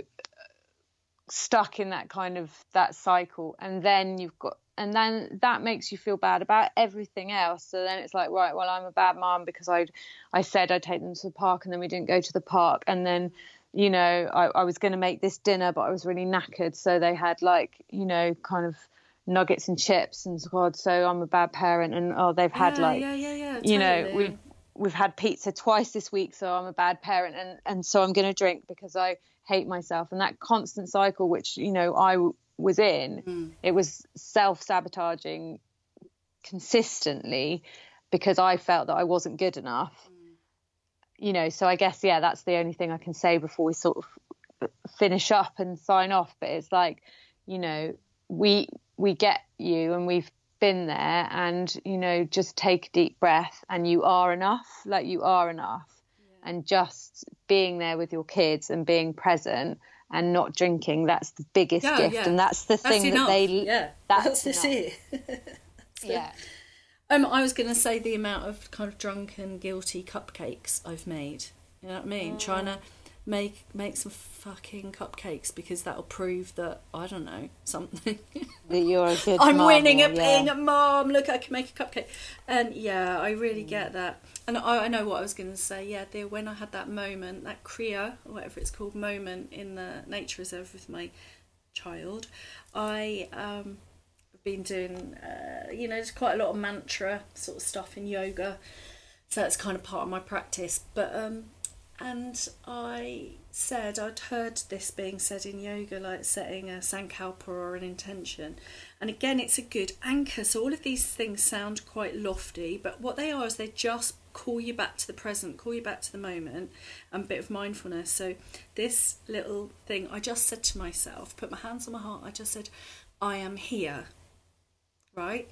stuck in that kind of that cycle. And then you've got and then that makes you feel bad about everything else. So then it's like right well i'm a bad mom because i i said i'd take them to the park and then we didn't go to the park. And then you know i, I was going to make this dinner but i was really knackered. So they had like you know kind of nuggets and chips and god so i'm a bad parent and oh they've had yeah, like yeah, yeah, yeah, you know we've we've had pizza twice this week so i'm a bad parent and and so i'm going to drink because i hate myself. And that constant cycle which you know i w- was in Mm. it was self-sabotaging consistently because i felt that i wasn't good enough you know so i guess yeah that's the only thing i can say before we sort of finish up and sign off but it's like you know we we get you and we've been there and you know just take a deep breath and you are enough like you are enough and just being there with your kids and being present and not drinking that's the biggest Yeah, gift yeah. and that's the That's thing enough. that they yeah, that's that's, it. yeah Um, I was going to say the amount of kind of drunken, guilty cupcakes I've made. You know what I mean? Trying to make make some fucking cupcakes because that'll prove that I don't know something. that you're a good I'm mum winning at yeah. being a mom. Look, I can make a cupcake. And yeah, I really get that. And I, I know what I was going to say. Yeah, the, when I had that moment, that Kriya, or whatever it's called, moment in the nature reserve with my child, I um, been doing, uh, you know, there's quite a lot of mantra sort of stuff in yoga. So that's kind of part of my practice. But um, and I said I'd heard this being said in yoga, like setting a sankalpa or an intention. And again, it's a good anchor. So all of these things sound quite lofty, but what they are is they just call you back to the present, call you back to the moment, and a bit of mindfulness. So this little thing, I just said to myself, put my hands on my heart. I just said, I am here right?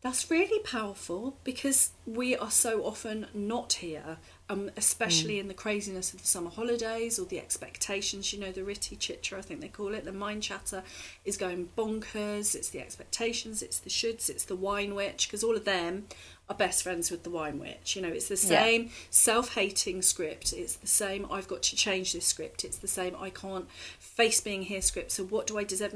That's really powerful because we are so often not here, um, especially in the craziness of the summer holidays or the expectations. You know, the ritty chitra, I think they call it, the mind chatter is going bonkers. It's the expectations, it's the shoulds, it's the wine witch, because all of them are best friends with the wine witch. You know, it's the Yeah. same self hating script. It's the same, I've got to change this script. It's the same, I can't face being here script. So what do I deserve?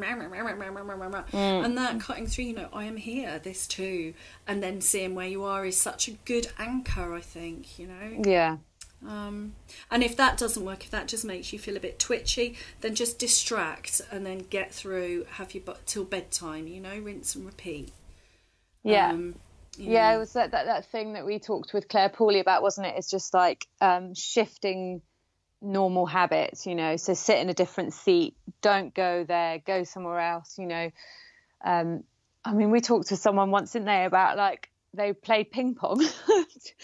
Rah. And that cutting through, you know, I am here, this too. And then seeing where you are is such a good anchor, I think, you know. yeah Um, and if that doesn't work, if that just makes you feel a bit twitchy, then just distract and then get through, have your butt till bedtime, you know, rinse and repeat. yeah Um, you yeah know. it was that, that that thing that we talked with Clare Pooley about wasn't it it's just like um shifting normal habits you know so sit in a different seat don't go there go somewhere else you know um i mean we talked to someone once didn't they about like they played ping pong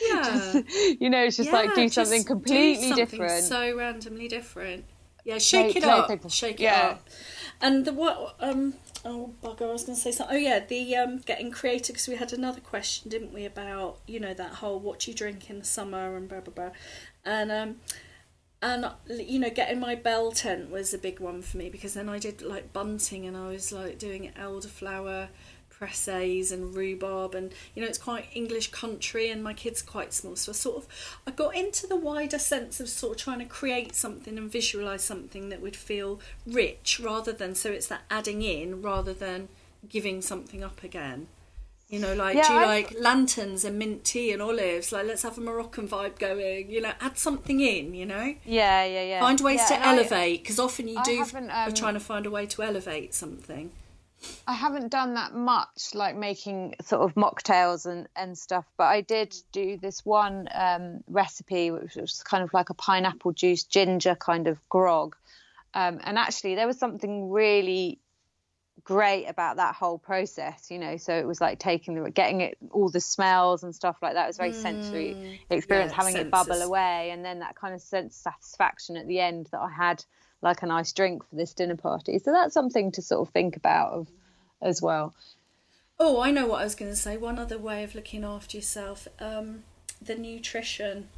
Yeah. Just, you know it's just like do something do completely something different So randomly different. Yeah, shake Play- it play up. Shake it Yeah. up. And the what? Um. Oh bugger! I was going to say something. Oh yeah, the um getting creative because we had another question, didn't we, about you know that whole what you drink in the summer and blah blah blah, and um. And you know, getting my bell tent was a big one for me because then I did like bunting and I was like doing elderflower presses and rhubarb and you know it's quite English country and my kids are quite small. So I sort of I got into the wider sense of sort of trying to create something and visualize something that would feel rich rather than so it's that adding in rather than giving something up again. You know like Yeah, do you I've- like lanterns and mint tea and olives? Like let's have a Moroccan vibe going you know add something in you know? Yeah yeah yeah. Find ways Yeah, to elevate because often you I do haven't, are um, trying to find a way to elevate something I haven't done that much, like making sort of mocktails and, and stuff, but I did do this one um, recipe, which was kind of like a pineapple juice ginger kind of grog. Um, and actually, there was something really great about that whole process, you know. So it was like taking the, getting it, all the smells and stuff like that. It was very sensory experience, Yeah, having it bubble away, and then that kind of sense of satisfaction at the end that I had like a nice drink for this dinner party. So that's something to sort of think about of, as well. Oh, I know what I was going to say. One other way of looking after yourself, um, the nutrition.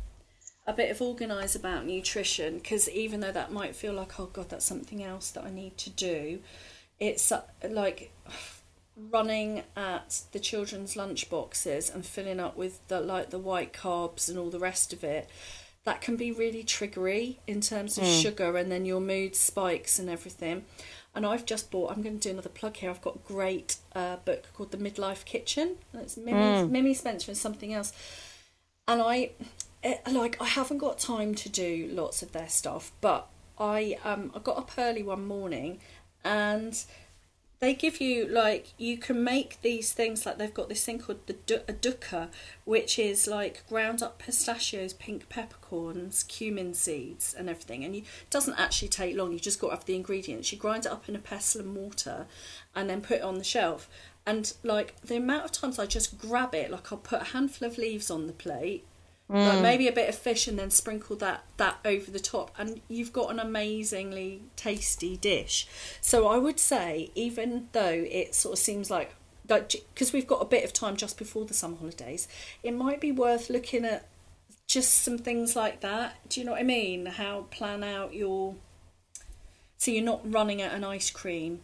A bit of organise about nutrition because even though that might feel like, oh god, that's something else that I need to do, it's uh, like running at the children's lunch boxes and filling up with the like the white carbs and all the rest of it that can be really triggery in terms of mm. sugar and then your mood spikes and everything and I've just bought I'm going to do another plug here I've got a great uh, book called The Midlife Kitchen and it's Mimi, mm. Mimi Spencer and something else and I it, like I haven't got time to do lots of their stuff but I um I got up early one morning and they give you like you can make these things like they've got this thing called the a dukkah which is like ground up pistachios pink peppercorns cumin seeds and everything. And you, it doesn't actually take long. You just got to have the ingredients. You grind it up in a pestle and mortar and then put it on the shelf. And like the amount of times i just grab it like i'll put a handful of leaves on the plate Mm. Like maybe a bit of fish and then sprinkle that that over the top, and you've got an amazingly tasty dish. So I would say, even though it sort of seems like because we've got a bit of time just before the summer holidays, it might be worth looking at just some things like that. Do you know what I mean? How plan out your so you're not running at an ice cream.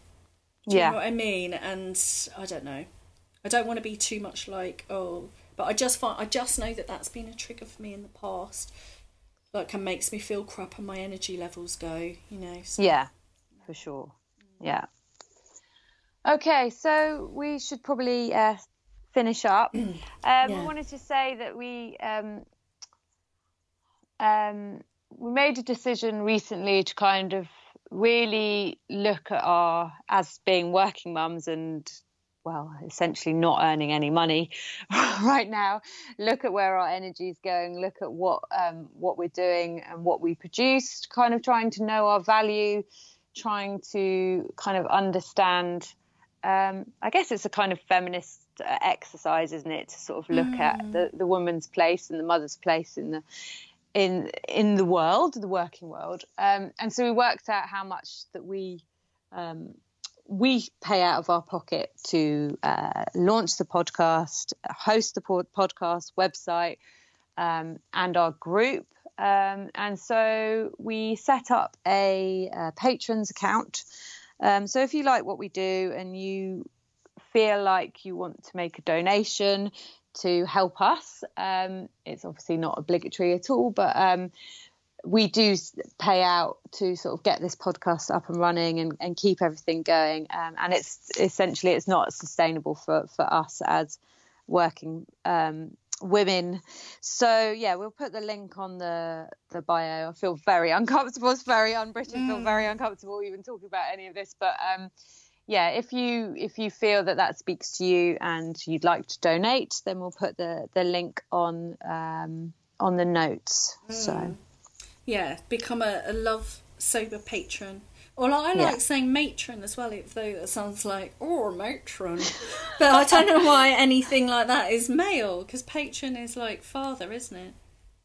Do you yeah. know what I mean? And I don't know. I don't want to be too much like, oh, but I just find I just know that that's been a trigger for me in the past. Like, it makes me feel crap and my energy levels go. You know. So. Yeah, for sure. Yeah. Okay, so we should probably uh, finish up. Um, yeah. I wanted to say that we um, um, we made a decision recently to kind of really look at our as being working mums and well, essentially not earning any money right now. Look at where our energy is going. Look at what um, what we're doing and what we produced. Kind of trying to know our value, trying to kind of understand. Um, I guess it's a kind of feminist uh, exercise, isn't it, to sort of look mm. at the, the woman's place and the mother's place in the in in the world, the working world. Um, and so we worked out how much that we um, we pay out of our pocket to uh, launch the podcast, host the pod- podcast website, um, and our group. Um, and so we set up a, a Patreon account. Um, so if you like what we do and you feel like you want to make a donation to help us, um, it's obviously not obligatory at all, but um, we do pay out to sort of get this podcast up and running and, and keep everything going. Um, and it's essentially it's not sustainable for, for us as working um, women. So yeah, we'll put the link on the the bio. I feel very uncomfortable. It's very un-British. Mm. feel very uncomfortable even talking about any of this. But um, yeah, if you if you feel that that speaks to you and you'd like to donate, then we'll put the the link on um, on the notes. Mm. So yeah, become a, a love sober patron. Well, I like yeah. saying matron as well, though it sounds like, oh, matron. but I don't know why anything like that is male, because patron is like father, isn't it?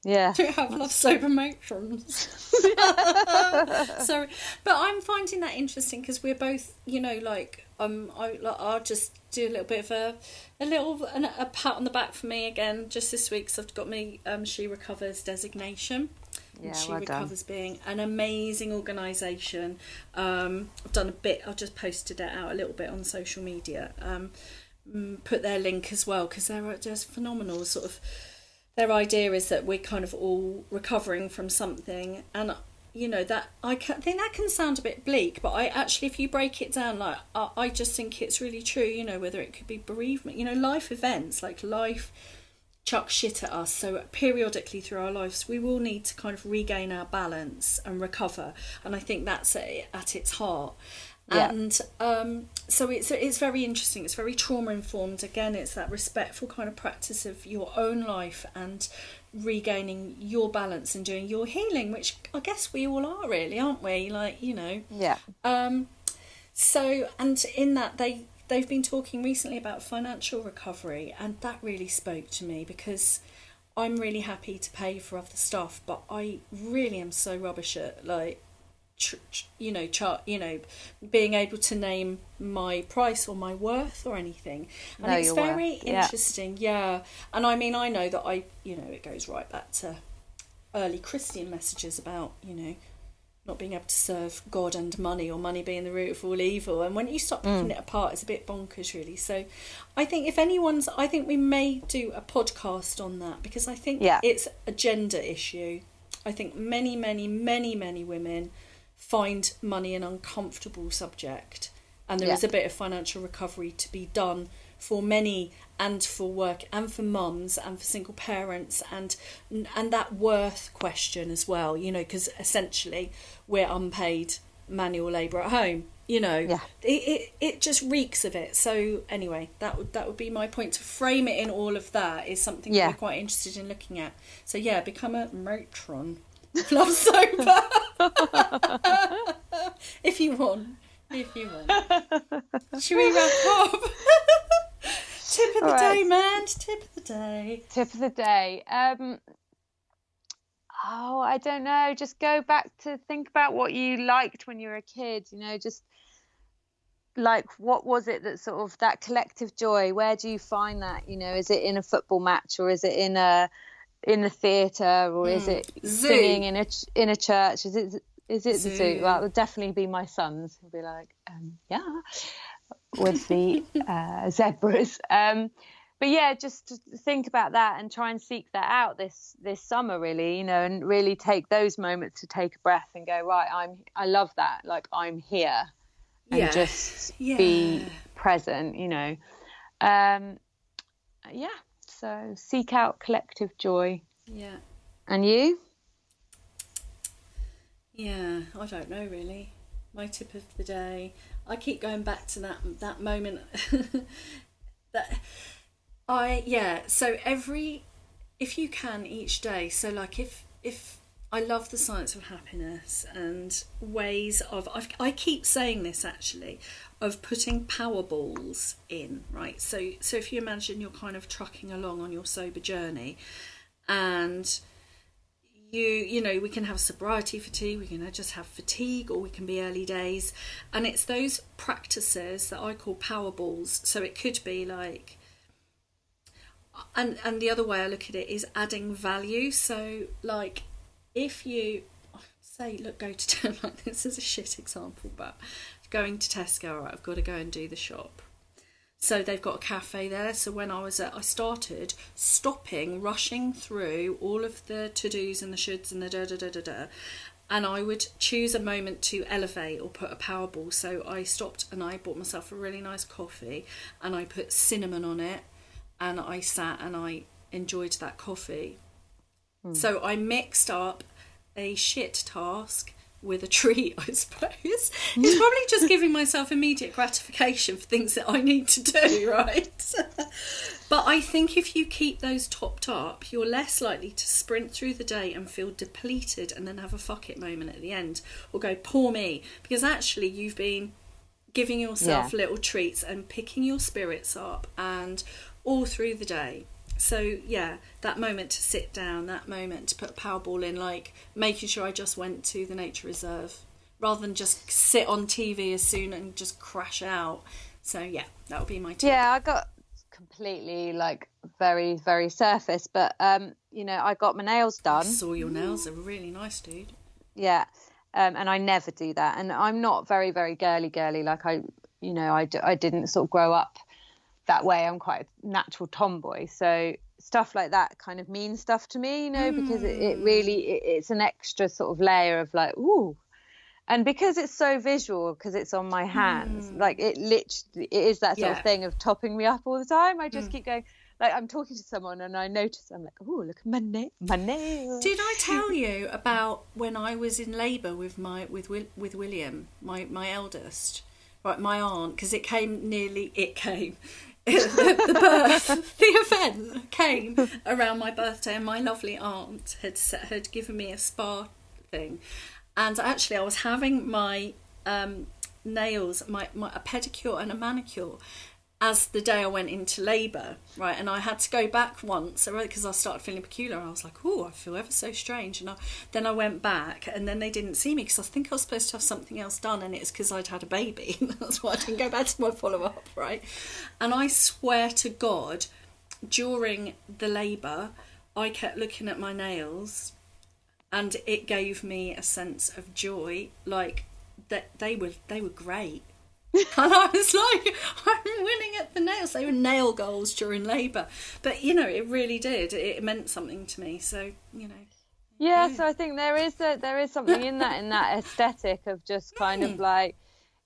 Yeah. To have love sober matrons. Sorry. But I'm finding that interesting because we're both, you know, like, um, I, like, I'll just do a little bit of a, a little, a, a pat on the back for me again just this week. So I've got me, um, She Recovers designation yeah, She well Recovers done. being an amazing organisation. Um, I've done a bit, I've just posted it out a little bit on social media. Um, put their link as well because they're just phenomenal. Sort of, their idea is that we're kind of all recovering from something, and you know that I, can, I think that can sound a bit bleak, but I actually, if you break it down, like I, I just think it's really true. You know, whether it could be bereavement, you know, life events like life chuck shit at us. So periodically through our lives, we will need to kind of regain our balance and recover. And I think that's at its heart. Yeah. And um, so it's it's very interesting. It's very trauma informed. Again, it's that respectful kind of practice of your own life and regaining your balance and doing your healing, which I guess we all are really, aren't we? Like you know. Yeah. Um. So and in that they they've been talking recently about financial recovery, and that really spoke to me because I'm really happy to pay for other stuff, but I really am so rubbish at like, tr- tr- you know, chart, you know, being able to name my price or my worth or anything, and no, it's very interesting, yeah. yeah. And I mean, I know that I, you know, it goes right back to early Christian messages about, you know, not being able to serve God and money, or money being the root of all evil. And when you start mm. picking it apart, it's a bit bonkers, really. So, I think if anyone's, I think we may do a podcast on that because I think Yeah. it's a gender issue. I think many, many, many, many women find money an uncomfortable subject, and there is Yeah. a bit of financial recovery to be done for many and for work and for mums and for single parents and and that worth question as well you know because essentially we're unpaid manual labor at home you know. Yeah. it, it it just reeks of it. So anyway that would that would be my point. To frame it in all of that is something Yeah. we're quite interested in looking at. So yeah become a matron love sober. If you want. If you want. Should we wrap up tip of the right. day man tip of the day Tip of the day. Um, oh, I don't know. Just go back to think about what you liked when you were a kid. You know, just like what was it that sort of that collective joy? Where do you find that? You know, is it in a football match or is it in a in a theatre or is it Zoo. singing in a in a church? Is it is it the Zoo. zoo? Well, it would definitely be my sons. He'll be like, um, yeah, with the uh, zebras. Um, but yeah, just to think about that and try and seek that out this this summer, really, you know, and really take those moments to take a breath and go, right, I'm I love that, like I'm here, and Yeah. just Yeah. be present, you know. Um, yeah, so seek out collective joy. yeah And you? Yeah, I don't know really. My tip of the day. I keep going back to that that moment. that I yeah. So every if you can each day. So like if if I love the science of happiness and ways of I've, I keep saying this actually of putting power balls in right. So so if you imagine you're kind of trucking along on your sober journey, and you you know we can have sobriety fatigue we can just have fatigue or we can be early days. And it's those practices that i call power balls so it could be like and and the other way i look at it is adding value. So like if you say look go to like this is a shit example but going to tesco right i've got to go and do the shop so they've got a cafe there. So when I was at, I started stopping, rushing through all of the to dos and the shoulds and the da da da da da, and I would choose a moment to elevate or put a power ball. So I stopped and I bought myself a really nice coffee, and I put cinnamon on it, and I sat and I enjoyed that coffee. Hmm. So I mixed up a shit task with a treat, I suppose. It's probably just giving myself immediate gratification for things that I need to do, right? but I think if you keep those topped up, you're less likely to sprint through the day and feel depleted and then have a fuck it moment at the end or go, poor me. Because actually, you've been giving yourself Yeah. little treats and picking your spirits up and all through the day. So yeah, that moment to sit down, that moment to put a power ball in, like making sure I just went to the nature reserve rather than just sit on TV as soon and just crash out. So yeah, that would be my tip. Yeah, I got completely like very very surface, but um, you know, I got my nails I done. saw your nails; are really nice, dude. Yeah, um, and I never do that. And I'm not very very girly girly. Like I, you know, I, d- I didn't sort of grow up that way. I'm quite a natural tomboy, so stuff like that kind of means stuff to me, you know, because it, it hmm. really it, it's an extra sort of layer of like ooh. And because it's so visual, because it's on my hands, hmm. like it literally, it is that sort Yeah. of thing of topping me up all the time. I just hmm. keep going, like I'm talking to someone and I notice, I'm like, oh, look at my nail, my nail. Did I tell you about when I was in labour with my with with William, my my eldest, right? My aunt, because it came nearly. It came. The, birth, the event came around my birthday, and my lovely aunt had set, had given me a spa thing, and actually I was having my um, nails, my, my a pedicure and a manicure, as the day I went into labour, right, and I had to go back once, because I started feeling peculiar. I was like, "Oh, I feel ever so strange," and I, then I went back, and then they didn't see me because I think I was supposed to have something else done, and it's because I'd had a baby. That's why I didn't go back to my follow up, right? And I swear to God, during the labour, I kept looking at my nails and it gave me a sense of joy. Like that they were they were great. and I was like, I'm winning at the nails. They were nail goals during labour, but you know, it really did. It meant something to me. So you know, yeah. So I think there is a, there is something in that in that aesthetic of just kind of Mm. like,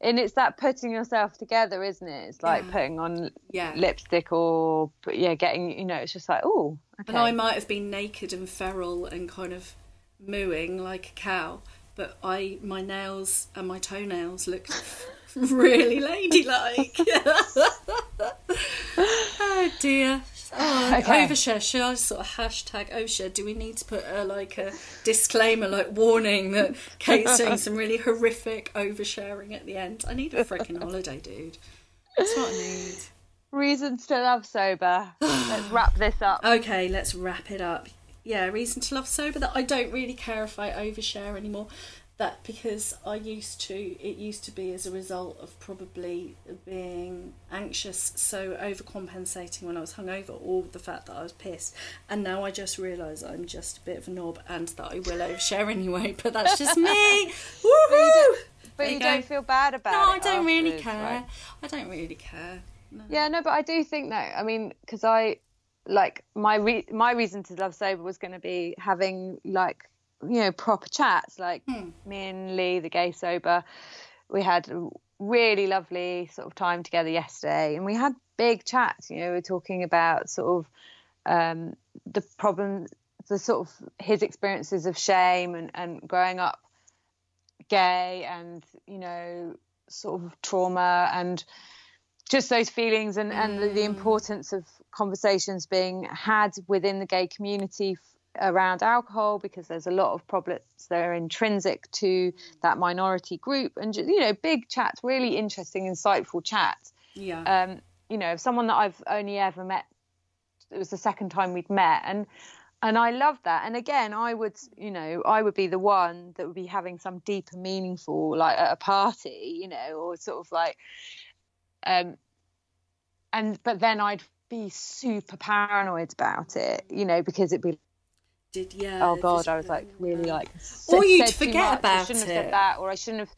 and it's that putting yourself together, isn't it? It's like Yeah. putting on Yeah. lipstick or yeah, getting you know, it's just like oh, okay. And I might have been naked and feral and kind of mooing like a cow, but I my nails and my toenails looked really ladylike. oh dear. Oh, Okay. Overshare. Should I sort of hashtag overshare? Do we need to put a, like a disclaimer, like warning that Kate's doing some really horrific oversharing at the end? I need a freaking holiday, dude. That's what I need. Reasons to love sober. Let's wrap this up. Okay, let's wrap it up. Yeah, reason to love sober that I don't really care if I overshare anymore. That because I used to, it used to be as a result of probably being anxious, so overcompensating when I was hungover, or the fact that I was pissed. And now I just realise I'm just a bit of a knob and that I will overshare anyway. But that's just me. Woohoo! But you, you don't feel bad about No, it. I don't really care. right? I don't really care. No. Yeah, no, but I do think that. I mean, because I like my re- my reason to love sober was going to be having like you know proper chats. Like Hmm. me and Lee, the gay sober, we had a really lovely sort of time together yesterday, and we had big chats. You know, we are talking about sort of um, the problem, the sort of his experiences of shame and and growing up gay, and you know, sort of trauma and just those feelings and, and the, the importance of conversations being had within the gay community around alcohol because there's a lot of problems that are intrinsic to that minority group and you know big chats really interesting insightful chats Yeah. um you know someone that I've only ever met it was the second time we'd met and and I love that and again I would you know I would be the one that would be having some deeper meaningful like at a party you know or sort of like um and but then I'd be super paranoid about it you know because it'd be Did yeah. oh god I was like really like Or you'd forget much, I shouldn't have it. said that or I shouldn't have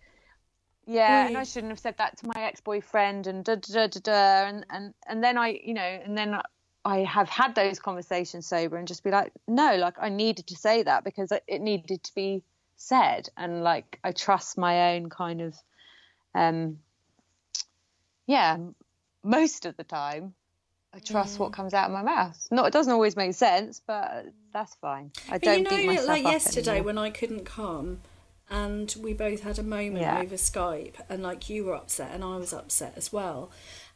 yeah Or and I shouldn't have said that to my ex-boyfriend and da da da da da and and and then I you know and then I have had those conversations sober and just be like no like I needed to say that because it needed to be said and like I trust my own kind of um yeah most of the time I trust what comes out of my mouth. Not it doesn't always make sense, but that's fine. I But don't you know, beat myself like up yesterday anymore. when I couldn't come, and we both had a moment Yeah. over Skype, and like you were upset and I was upset as well.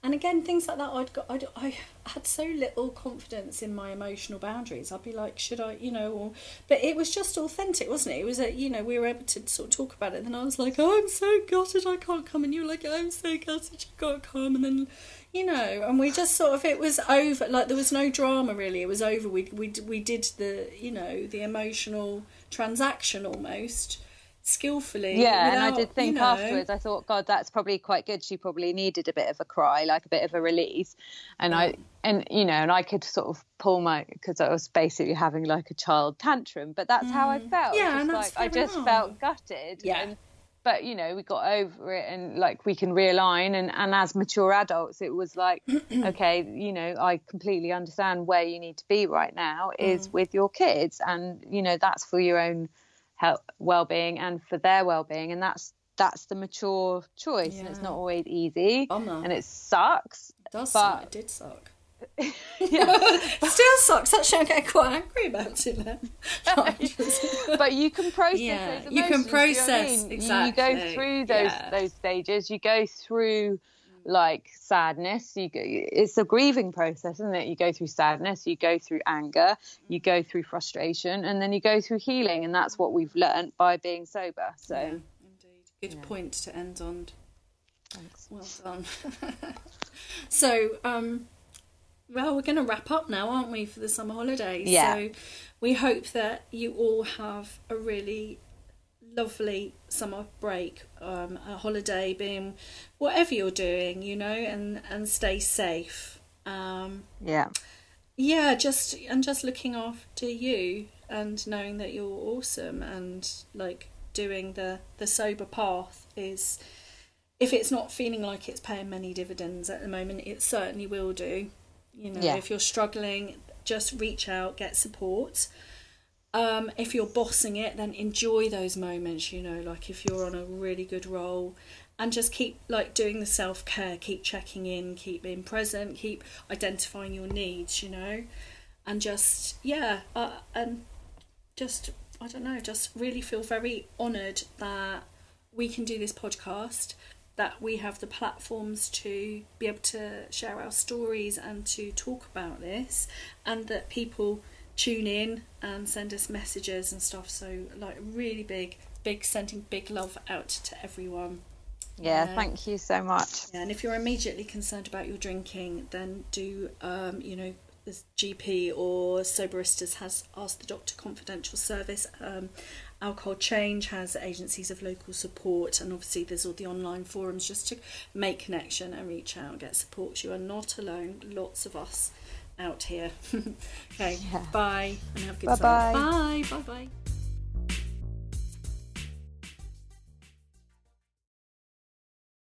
And again, things like that, I'd got, I'd, I had so little confidence in my emotional boundaries. I'd be like, should I, you know, or, but it was just authentic, wasn't it? It was a, you know, we were able to sort of talk about it. And then I was like, oh, I'm so gutted I can't come. And you were like, I'm so gutted you can't come. And then, you know, and we just sort of, it was over. Like there was no drama really. It was over. We, we, we did the, you know, the emotional transaction almost skillfully. Yeah, and I did think you know- afterwards. I thought, God, that's probably quite good. She probably needed a bit of a cry, like a bit of a release. And I, and you know, and I could sort of pull my because I was basically having like a child tantrum. But that's how I felt. Mm. Yeah, just like I just enough. felt gutted. Yeah. And, but you know, we got over it, and like we can realign. And and as mature adults, it was like, okay, you know, I completely understand where you need to be right now Mm. is with your kids, and you know, that's for your own health well-being and for their well-being and that's that's the mature choice and it's not always easy Bummer. and it sucks It does but- suck. It did suck. It still sucks. Actually, I get quite angry about it now. but you can process Yeah, those you can emotions, do you know I process, mean? You- exactly, you go through those yeah. those stages you go through like sadness you go, it's a grieving process isn't it you go through sadness you go through anger you go through frustration and then you go through healing and that's what we've learned by being sober so Yeah, indeed. Good point to end on. Thanks. Well done. so, um, well, we're going to wrap up now, aren't we, for the summer holidays? Yeah. So, we hope that you all have a really lovely summer break, um, a holiday, being whatever you're doing, you know, and and stay safe. Um, yeah yeah, just and just looking after you. and knowing that you're awesome and like doing the the sober path is if it's not feeling like it's paying many dividends at the moment it certainly will do you know Yeah. if you're struggling just reach out get support um, if you're bossing it then enjoy those moments you know like if you're on a really good roll and just keep like doing the self-care keep checking in keep being present keep identifying your needs you know and just yeah uh, and just i don't know just really feel very honored that we can do this podcast that we have the platforms to be able to share our stories and to talk about this and that people tune in and send us messages and stuff so like really big big sending big love out to everyone Yeah, thank you so much. yeah, and if you're immediately concerned about your drinking, then do um, you know the GP or Soberistas has asked the doctor confidential service. Um, Alcohol Change has agencies of local support, and obviously there's all the online forums just to make connection and reach out and get support. You are not alone. Lots of us out here. okay, Yeah. bye and have a good Bye-bye. Bye, bye, bye.